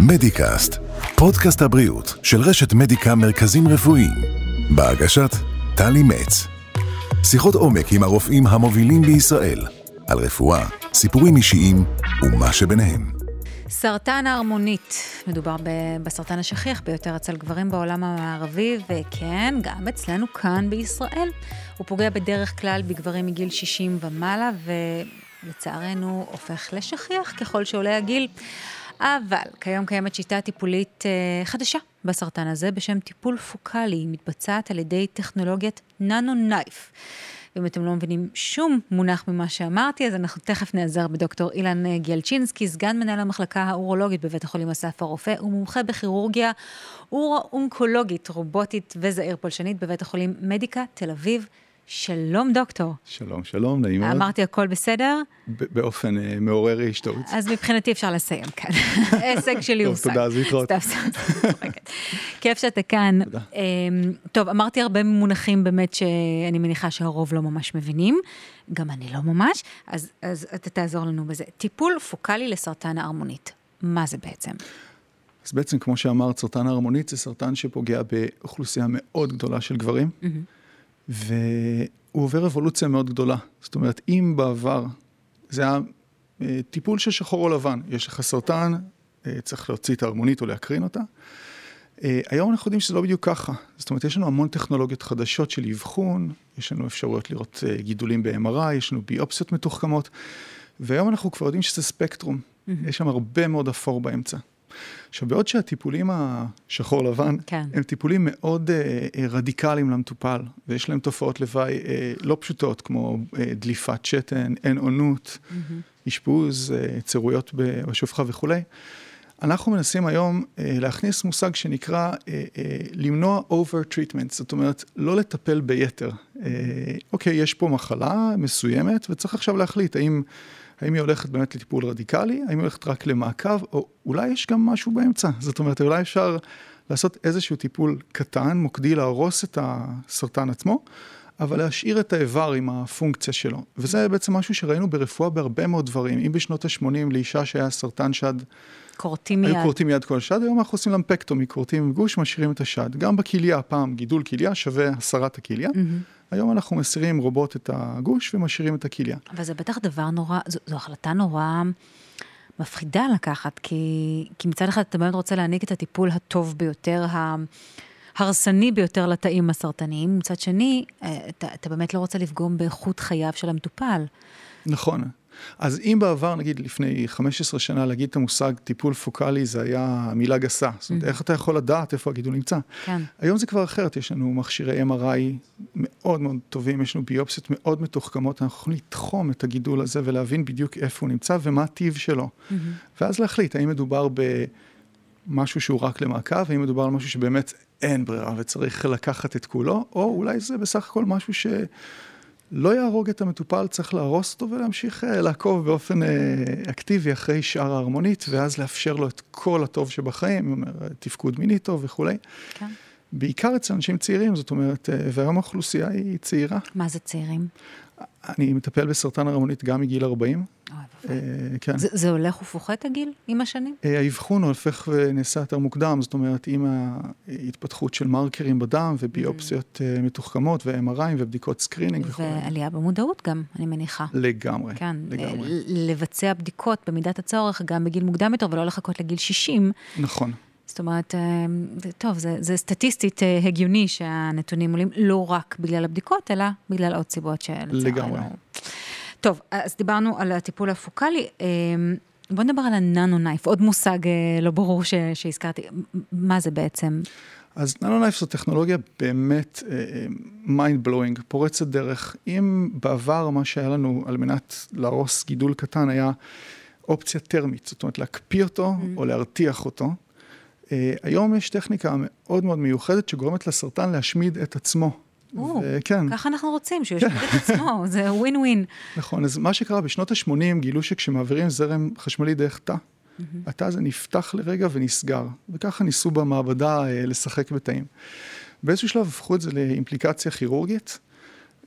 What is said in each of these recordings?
מדיקאסט, פודקאסט הבריאות של רשת מדיקה מרכזים רפואיים, בהגשת טלי מצ. שיחות עומק עם הרופאים המובילים בישראל, על רפואה, סיפורים אישיים ומה שביניהם. סרטן ההרמונית, מדובר בסרטן השכיח ביותר אצל גברים בעולם המערבי, וכן, גם אצלנו כאן בישראל. הוא פוגע בדרך כלל בגברים מגיל 60 ומעלה, ולצערנו הופך לשכיח ככל שעולה הגיל. אבל כיום קיימת שיטה טיפולית אה, חדשה בסרטן הזה, בשם טיפול פוקאלי, מתבצעת על ידי טכנולוגיית ננו נייף. ואם אתם לא מבינים שום מונח ממה שאמרתי, אז אנחנו תכף נעזר בדוקטור אילן אה, גיאלצ'ינסקי, סגן מנהל המחלקה האורולוגית בבית החולים אסף הרופא, ומומחה בכירורגיה אורו-אונקולוגית, רובוטית וזעיר פולשנית בבית החולים מדיקה, תל אביב. שלום דוקטור. שלום, שלום, נעים מאוד. אמרתי הכל בסדר? באופן uh, מעורר השתאות. אז מבחינתי אפשר לסיים כאן. הישג שלי הוא טוב, תודה, אז להתראות. כיף שאתה כאן. תודה. Um, טוב, אמרתי הרבה מונחים באמת שאני מניחה שהרוב לא ממש מבינים, גם אני לא ממש, אז, אז אתה תעזור לנו בזה. טיפול פוקאלי לסרטן ההרמונית, מה זה בעצם? אז בעצם, כמו שאמרת, סרטן ההרמונית זה סרטן שפוגע באוכלוסייה מאוד גדולה של גברים. Mm-hmm. והוא עובר אבולוציה מאוד גדולה. זאת אומרת, אם בעבר זה היה אה, טיפול של שחור או לבן, יש לך סרטן, אה, צריך להוציא את ההרמונית או להקרין אותה. אה, היום אנחנו יודעים שזה לא בדיוק ככה. זאת אומרת, יש לנו המון טכנולוגיות חדשות של אבחון, יש לנו אפשרויות לראות גידולים ב-MRI, יש לנו ביופסיות מתוחכמות, והיום אנחנו כבר יודעים שזה ספקטרום. יש שם הרבה מאוד אפור באמצע. עכשיו, בעוד שהטיפולים השחור לבן, כן. הם טיפולים מאוד uh, רדיקליים למטופל, ויש להם תופעות לוואי uh, לא פשוטות, כמו uh, דליפת שתן, אין עונות, mm-hmm. אשפוז, uh, צירויות בשופחה וכולי. אנחנו מנסים היום uh, להכניס מושג שנקרא uh, uh, למנוע over treatment, זאת אומרת, לא לטפל ביתר. Uh, אוקיי, יש פה מחלה מסוימת, וצריך עכשיו להחליט האם... האם היא הולכת באמת לטיפול רדיקלי, האם היא הולכת רק למעקב, או אולי יש גם משהו באמצע. זאת אומרת, אולי אפשר לעשות איזשהו טיפול קטן, מוקדי, להרוס את הסרטן עצמו, אבל להשאיר את האיבר עם הפונקציה שלו. וזה בעצם משהו שראינו ברפואה בהרבה מאוד דברים. אם בשנות ה-80 לאישה שהיה סרטן שד, כורתים מיד. היו כורתים מיד כל השד, היום אנחנו עושים למפקטומי, כורתים גוש, משאירים את השד. גם בכליה, פעם גידול כליה שווה הסרת הכליה. Mm-hmm. היום אנחנו מסירים רובוט את הגוש ומשאירים את הכליה. אבל זה בטח דבר נורא, זו, זו החלטה נורא מפחידה לקחת, כי, כי מצד אחד אתה באמת רוצה להעניק את הטיפול הטוב ביותר, ההרסני ביותר לתאים הסרטניים, מצד שני, אה, אתה, אתה באמת לא רוצה לפגום באיכות חייו של המטופל. נכון. אז אם בעבר, נגיד לפני 15 שנה, להגיד את המושג טיפול פוקאלי, זה היה מילה גסה. זאת אומרת, mm. איך אתה יכול לדעת איפה הגידול נמצא? כן. היום זה כבר אחרת, יש לנו מכשירי MRI מאוד מאוד טובים, יש לנו ביופסיות מאוד מתוחכמות, אנחנו יכולים לתחום את הגידול הזה ולהבין בדיוק איפה הוא נמצא ומה הטיב שלו. Mm-hmm. ואז להחליט האם מדובר במשהו שהוא רק למעקב, האם מדובר על משהו שבאמת אין ברירה וצריך לקחת את כולו, או אולי זה בסך הכל משהו ש... לא יהרוג את המטופל, צריך להרוס אותו ולהמשיך uh, לעקוב באופן uh, אקטיבי אחרי שאר ההרמונית, ואז לאפשר לו את כל הטוב שבחיים, אומר, תפקוד מיני טוב וכולי. כן. בעיקר אצל אנשים צעירים, זאת אומרת, uh, והיום האוכלוסייה היא צעירה. מה זה צעירים? אני מטפל בסרטן הערמונית גם מגיל 40. אה, כן. זה, זה הולך ופוחת הגיל עם השנים? אה, האבחון הופך ונעשה יותר מוקדם, זאת אומרת, עם ההתפתחות של מרקרים בדם וביופסיות mm. מתוחכמות ו-MRI ובדיקות screening וכו'. ועלייה במודעות גם, אני מניחה. לגמרי, כן, לגמרי. לבצע בדיקות במידת הצורך גם בגיל מוקדם יותר ולא לחכות לגיל 60. נכון. זאת אומרת, טוב, זה, זה סטטיסטית הגיוני שהנתונים עולים לא רק בגלל הבדיקות, אלא בגלל עוד סיבות שלצערנו. לגמרי. טוב, אז דיברנו על הטיפול הפוקאלי. בוא נדבר על ה NanoKnife, עוד מושג לא ברור ש, שהזכרתי. מה זה בעצם? אז NanoKnife זו טכנולוגיה באמת mind uh, blowing, פורצת דרך. אם בעבר מה שהיה לנו על מנת להרוס גידול קטן היה אופציה טרמית, זאת אומרת להקפיא אותו mm-hmm. או להרתיח אותו, היום יש טכניקה מאוד מאוד מיוחדת שגורמת לסרטן להשמיד את עצמו. כן. ככה אנחנו רוצים, שהוא ישמיד את עצמו, זה ווין ווין. נכון, אז מה שקרה בשנות ה-80 גילו שכשמעבירים זרם חשמלי דרך תא, התא הזה נפתח לרגע ונסגר, וככה ניסו במעבדה uh, לשחק בתאים. באיזשהו שלב הפכו את זה לאימפליקציה כירורגית,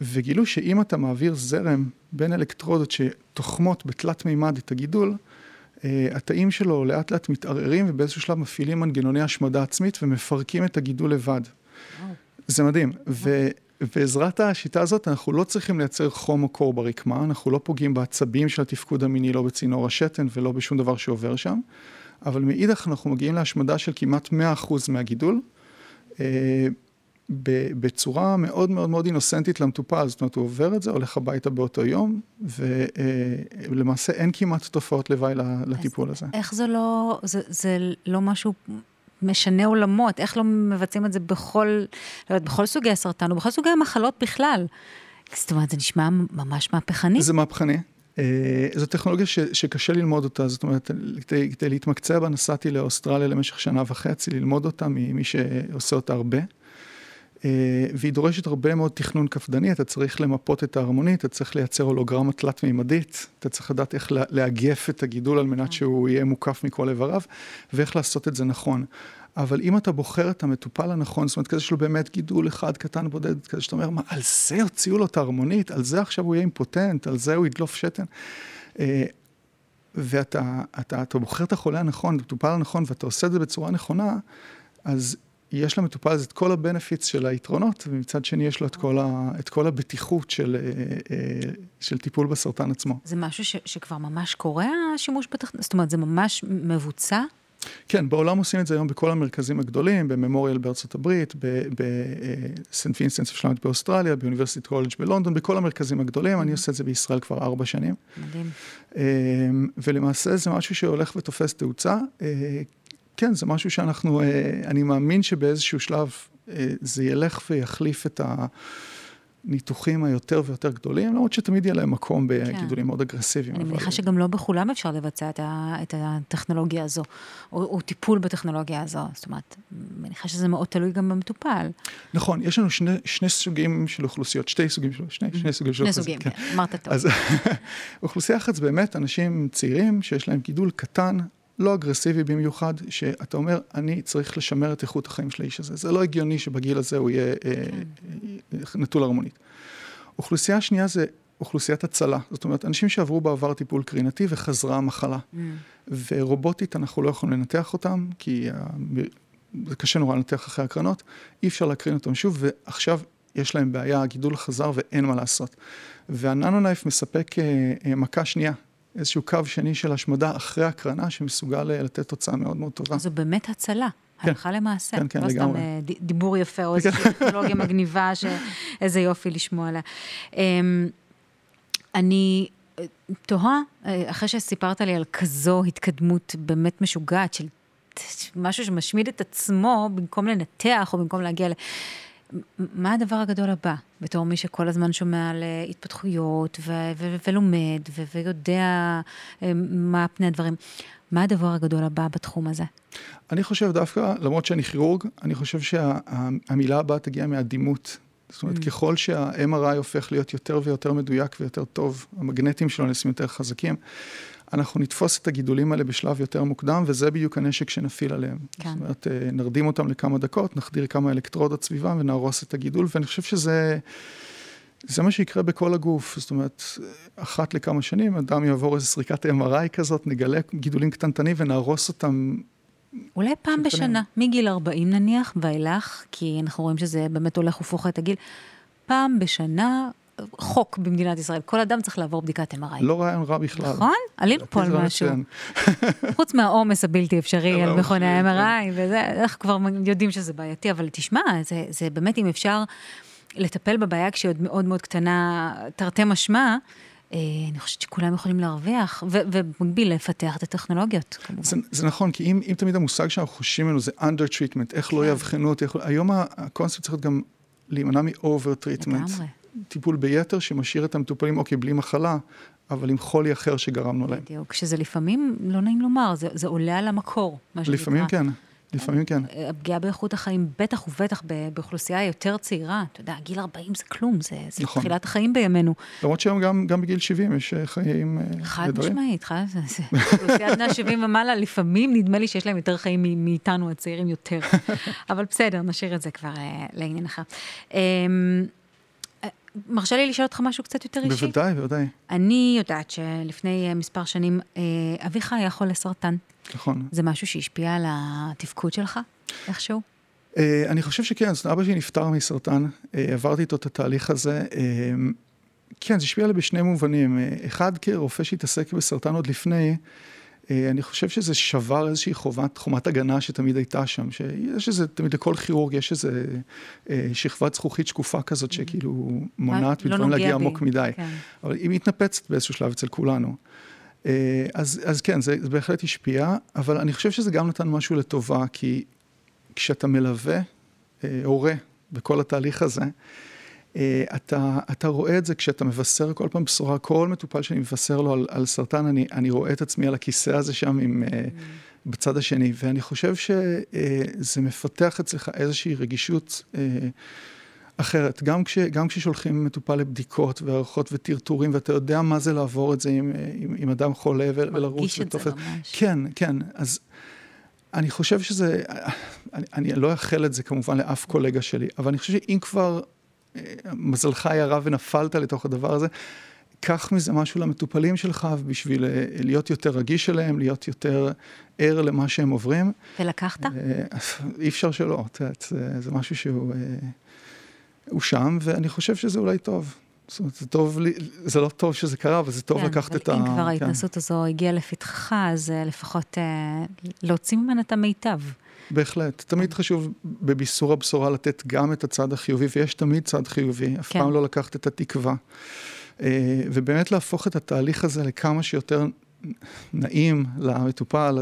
וגילו שאם אתה מעביר זרם בין אלקטרודות שתוחמות בתלת מימד את הגידול, התאים שלו לאט לאט מתערערים ובאיזשהו שלב מפעילים מנגנוני השמדה עצמית ומפרקים את הגידול לבד. וואו. זה מדהים. ו... בעזרת השיטה הזאת אנחנו לא צריכים לייצר חום או קור ברקמה, אנחנו לא פוגעים בעצבים של התפקוד המיני, לא בצינור השתן ולא בשום דבר שעובר שם, אבל מאידך אנחנו מגיעים להשמדה של כמעט 100% מהגידול, אה, בצורה מאוד מאוד מאוד אינוסנטית למטופל, זאת אומרת הוא עובר את זה, הולך הביתה באותו יום, ולמעשה אין כמעט תופעות לוואי לטיפול הזה. איך זה לא, זה, זה לא משהו משנה עולמות, איך לא מבצעים את זה בכל, לא יודעת, בכל סוגי הסרטן ובכל סוגי המחלות בכלל. זאת אומרת, זה נשמע ממש מהפכני. זה מהפכני. אה, זו טכנולוגיה ש, שקשה ללמוד אותה, זאת אומרת, כדי, כדי להתמקצע בה נסעתי לאוסטרליה למשך שנה וחצי, ללמוד אותה ממי שעושה אותה הרבה. אה, והיא דורשת הרבה מאוד תכנון קפדני, אתה צריך למפות את ההרמונית, אתה צריך לייצר הולוגרמה תלת-מימדית, אתה צריך לדעת איך לאגף את הגידול על מנת שהוא יהיה מוקף מכל איבריו, ואיך לעשות את זה נכון. אבל אם אתה בוחר את המטופל הנכון, זאת אומרת, כזה שיש לו באמת גידול אחד קטן בודד, כזה שאתה אומר, מה, על זה הוציאו לו את ההרמונית, על זה עכשיו הוא יהיה אימפוטנט, על זה הוא ידלוף שתן. אה, ואתה אתה, אתה בוחר את החולה הנכון, את המטופל הנכון, ואתה עושה את זה בצורה נכונה, אז יש למטופל הזה את כל הבנפיטס של היתרונות, ומצד שני יש לו את כל, ה, את כל הבטיחות של, אה, אה, של טיפול בסרטן עצמו. זה משהו ש, שכבר ממש קורה, השימוש בטכנולוגיה? זאת אומרת, זה ממש מבוצע? כן, בעולם עושים את זה היום בכל המרכזים הגדולים, בממוריאל בארצות הברית, בסנט וינסנס ושלמת באוסטרליה, באוניברסיטת קולג' בלונדון, בכל המרכזים הגדולים, אני עושה את זה בישראל כבר ארבע שנים. מדהים. אה, ולמעשה זה משהו שהולך ותופס תאוצה, כן, זה משהו שאנחנו, אה, אני מאמין שבאיזשהו שלב אה, זה ילך ויחליף את הניתוחים היותר ויותר גדולים, למרות שתמיד יהיה להם מקום בגידולים כן. מאוד אגרסיביים. אני מניחה שגם לא בכולם אפשר לבצע את, ה, את הטכנולוגיה הזו, או, או טיפול בטכנולוגיה הזו. זאת אומרת, אני מניחה שזה מאוד תלוי גם במטופל. נכון, יש לנו שני, שני סוגים של אוכלוסיות, שתי סוגים של, שני, שני סוגים של אוכלוסיות. שני סוגים, כן, אמרת טוב. אז אוכלוסייה אחת זה באמת אנשים צעירים שיש להם גידול קטן, לא אגרסיבי במיוחד, שאתה אומר, אני צריך לשמר את איכות החיים של האיש הזה. זה לא הגיוני שבגיל הזה הוא יהיה כן. אה, נטול הרמונית. אוכלוסייה שנייה זה אוכלוסיית הצלה. זאת אומרת, אנשים שעברו בעבר טיפול קרינתי וחזרה המחלה. Mm. ורובוטית אנחנו לא יכולים לנתח אותם, כי זה קשה נורא לנתח אחרי הקרנות, אי אפשר להקרין אותם שוב, ועכשיו יש להם בעיה, הגידול חזר ואין מה לעשות. והננו נייף מספק אה, אה, מכה שנייה איזשהו קו שני של השמדה אחרי הקרנה, שמסוגל אה, לתת תוצאה מאוד מאוד טובה. זו באמת הצלה. כן. הלכה למעשה. כן, כן, לא לגמרי. לא סתם דיבור יפה או איזושהי כן. טכנולוגיה מגניבה, שאיזה יופי לשמוע עליה. אמ, אני אה, תוהה, אחרי שסיפרת לי על כזו התקדמות באמת משוגעת של משהו שמשמיד את עצמו, במקום לנתח או במקום להגיע ל... מה הדבר הגדול הבא, בתור מי שכל הזמן שומע על אה, התפתחויות ו- ו- ולומד ו- ויודע אה, מה פני הדברים? מה הדבר הגדול הבא בתחום הזה? אני חושב דווקא, למרות שאני כירורג, אני חושב שהמילה שה- הבאה תגיע מהדימות. זאת אומרת, mm. ככל שה-MRI הופך להיות יותר ויותר מדויק ויותר טוב, המגנטים שלו נעשים יותר חזקים, אנחנו נתפוס את הגידולים האלה בשלב יותר מוקדם, וזה בדיוק הנשק שנפעיל עליהם. כן. זאת אומרת, אה, נרדים אותם לכמה דקות, נחדיר כמה אלקטרודות סביבם ונהרוס את הגידול, ואני חושב שזה... זה מה שיקרה בכל הגוף, זאת אומרת, אחת לכמה שנים אדם יעבור איזו סריקת MRI כזאת, נגלה גידולים קטנטנים ונהרוס אותם. אולי פעם בשנה, מגיל 40 נניח ואילך, כי אנחנו רואים שזה באמת הולך ופוחת הגיל, פעם בשנה חוק במדינת ישראל, כל אדם צריך לעבור בדיקת MRI. לא רעיון רע בכלל. נכון? עלינו פה על משהו. חוץ מהעומס הבלתי אפשרי על מכוני ה-MRI. וזה, אנחנו כבר יודעים שזה בעייתי, אבל תשמע, זה, זה באמת אם אפשר לטפל בבעיה כשהיא עוד מאוד מאוד קטנה, תרתי משמע, אה, אני חושבת שכולם יכולים להרוויח, ובמקביל לפתח את הטכנולוגיות. זה, זה נכון, כי אם, אם תמיד המושג שאנחנו חושבים ממנו זה under treatment, איך לא כן. לא יאבחנו אותי, היום הקונספט צריך להיות גם להימנע מ-over treatment. לגמרי. טיפול ביתר שמשאיר את המטופלים, אוקיי, בלי מחלה, אבל עם חולי אחר שגרמנו להם. בדיוק, שזה לפעמים, לא נעים לומר, זה, זה עולה על המקור, מה שנקרא. לפעמים כן. לפעמים כן. הפגיעה באיכות החיים, בטח ובטח באוכלוסייה יותר צעירה, אתה יודע, גיל 40 זה כלום, זה, זה נכון. תחילת החיים בימינו. למרות שהיום גם, גם בגיל 70 יש אה, חיים נדרים. אה, חד משמעית, חד משמעית. אוכלוסיית בני 70 ומעלה, לפעמים נדמה לי שיש להם יותר חיים מאיתנו, הצעירים יותר. אבל בסדר, נשאיר את זה כבר uh, לעניין אחר. מרשה לי לשאול אותך משהו קצת יותר אישי? בוודאי, בוודאי. אני יודעת שלפני מספר שנים אביך היה חולה סרטן. נכון. זה משהו שהשפיע על התפקוד שלך, איכשהו? אני חושב שכן, זאת אבא שלי נפטר מסרטן, עברתי איתו את התהליך הזה. כן, זה השפיע עליי בשני מובנים. אחד, כרופא שהתעסק בסרטן עוד לפני, אני חושב שזה שבר איזושהי חומת, חומת הגנה שתמיד הייתה שם, שיש איזה, תמיד לכל כירורג יש איזה שכבת זכוכית שקופה כזאת, שכאילו מונעת לא מדברים להגיע עמוק מדי. כן. אבל היא מתנפצת באיזשהו שלב אצל כולנו. אז, אז כן, זה, זה בהחלט השפיע, אבל אני חושב שזה גם נתן משהו לטובה, כי כשאתה מלווה הורה בכל התהליך הזה, אתה, אתה רואה את זה כשאתה מבשר כל פעם בשורה, כל מטופל שאני מבשר לו על, על סרטן, אני, אני רואה את עצמי על הכיסא הזה שם עם, mm. בצד השני, ואני חושב שזה מפתח אצלך איזושהי רגישות אחרת. גם, כש, גם כששולחים מטופל לבדיקות והערכות וטרטורים, ואתה יודע מה זה לעבור את זה עם, עם, עם אדם חולה ולרוץ. מרגיש את זה ממש. כן, כן. אז אני חושב שזה, אני, אני לא אאחל את זה כמובן לאף קולגה שלי, אבל אני חושב שאם כבר מזלך ירה ונפלת לתוך הדבר הזה, קח מזה משהו למטופלים שלך בשביל להיות יותר רגיש אליהם, להיות יותר ער למה שהם עוברים. ולקחת? אי אפשר שלא, את יודעת, זה, זה משהו שהוא הוא שם, ואני חושב שזה אולי טוב. זאת אומרת, זה טוב לי, זה לא טוב שזה קרה, אבל זה טוב כן, לקחת את ה... אם כבר כן. ההתנסות הזו הגיעה לפתחך, אז לפחות אה, להוציא ממנה את המיטב. בהחלט. תמיד חשוב בביסור הבשורה לתת גם את הצד החיובי, ויש תמיד צד חיובי, אף כן. פעם לא לקחת את התקווה. ובאמת להפוך את התהליך הזה לכמה שיותר נעים למטופל,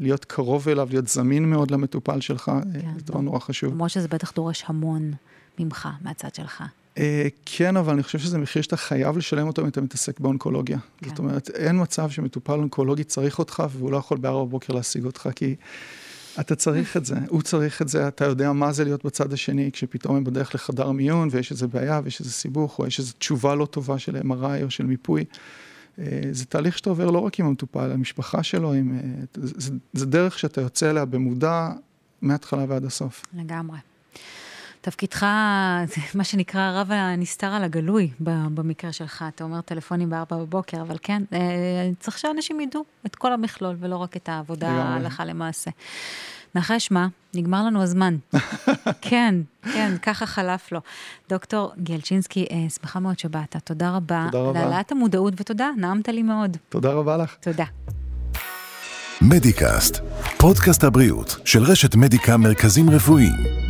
להיות קרוב אליו, להיות זמין מאוד למטופל שלך, כן. זה דבר נורא חשוב. כמו שזה בטח דורש המון ממך, מהצד שלך. כן, אבל אני חושב שזה מחיר שאתה חייב לשלם אותו אם אתה מתעסק באונקולוגיה. כן. זאת אומרת, אין מצב שמטופל אונקולוגי צריך אותך, והוא לא יכול בארבע בבוקר להשיג אותך, כי... אתה צריך את זה, הוא צריך את זה, אתה יודע מה זה להיות בצד השני, כשפתאום הם בדרך לחדר מיון ויש איזה בעיה ויש איזה סיבוך, או יש איזו תשובה לא טובה של MRI או של מיפוי. זה תהליך שאתה עובר לא רק עם המטופל, המשפחה שלו, עם, זה, זה דרך שאתה יוצא אליה במודע מההתחלה ועד הסוף. לגמרי. תפקידך, מה שנקרא הרב הנסתר על הגלוי במקרה שלך. אתה אומר טלפונים בארבע בבוקר, אבל כן, צריך שאנשים ידעו את כל המכלול, ולא רק את העבודה הלכה למעשה. נחש מה, נגמר לנו הזמן. כן, כן, ככה חלף לו. דוקטור גלצ'ינסקי, שמחה מאוד שבאת. תודה רבה. תודה רבה. להעלאת המודעות, ותודה, נעמת לי מאוד. תודה רבה לך. תודה. מדיקאסט, פודקאסט הבריאות של רשת מדיקה מרכזים רפואיים.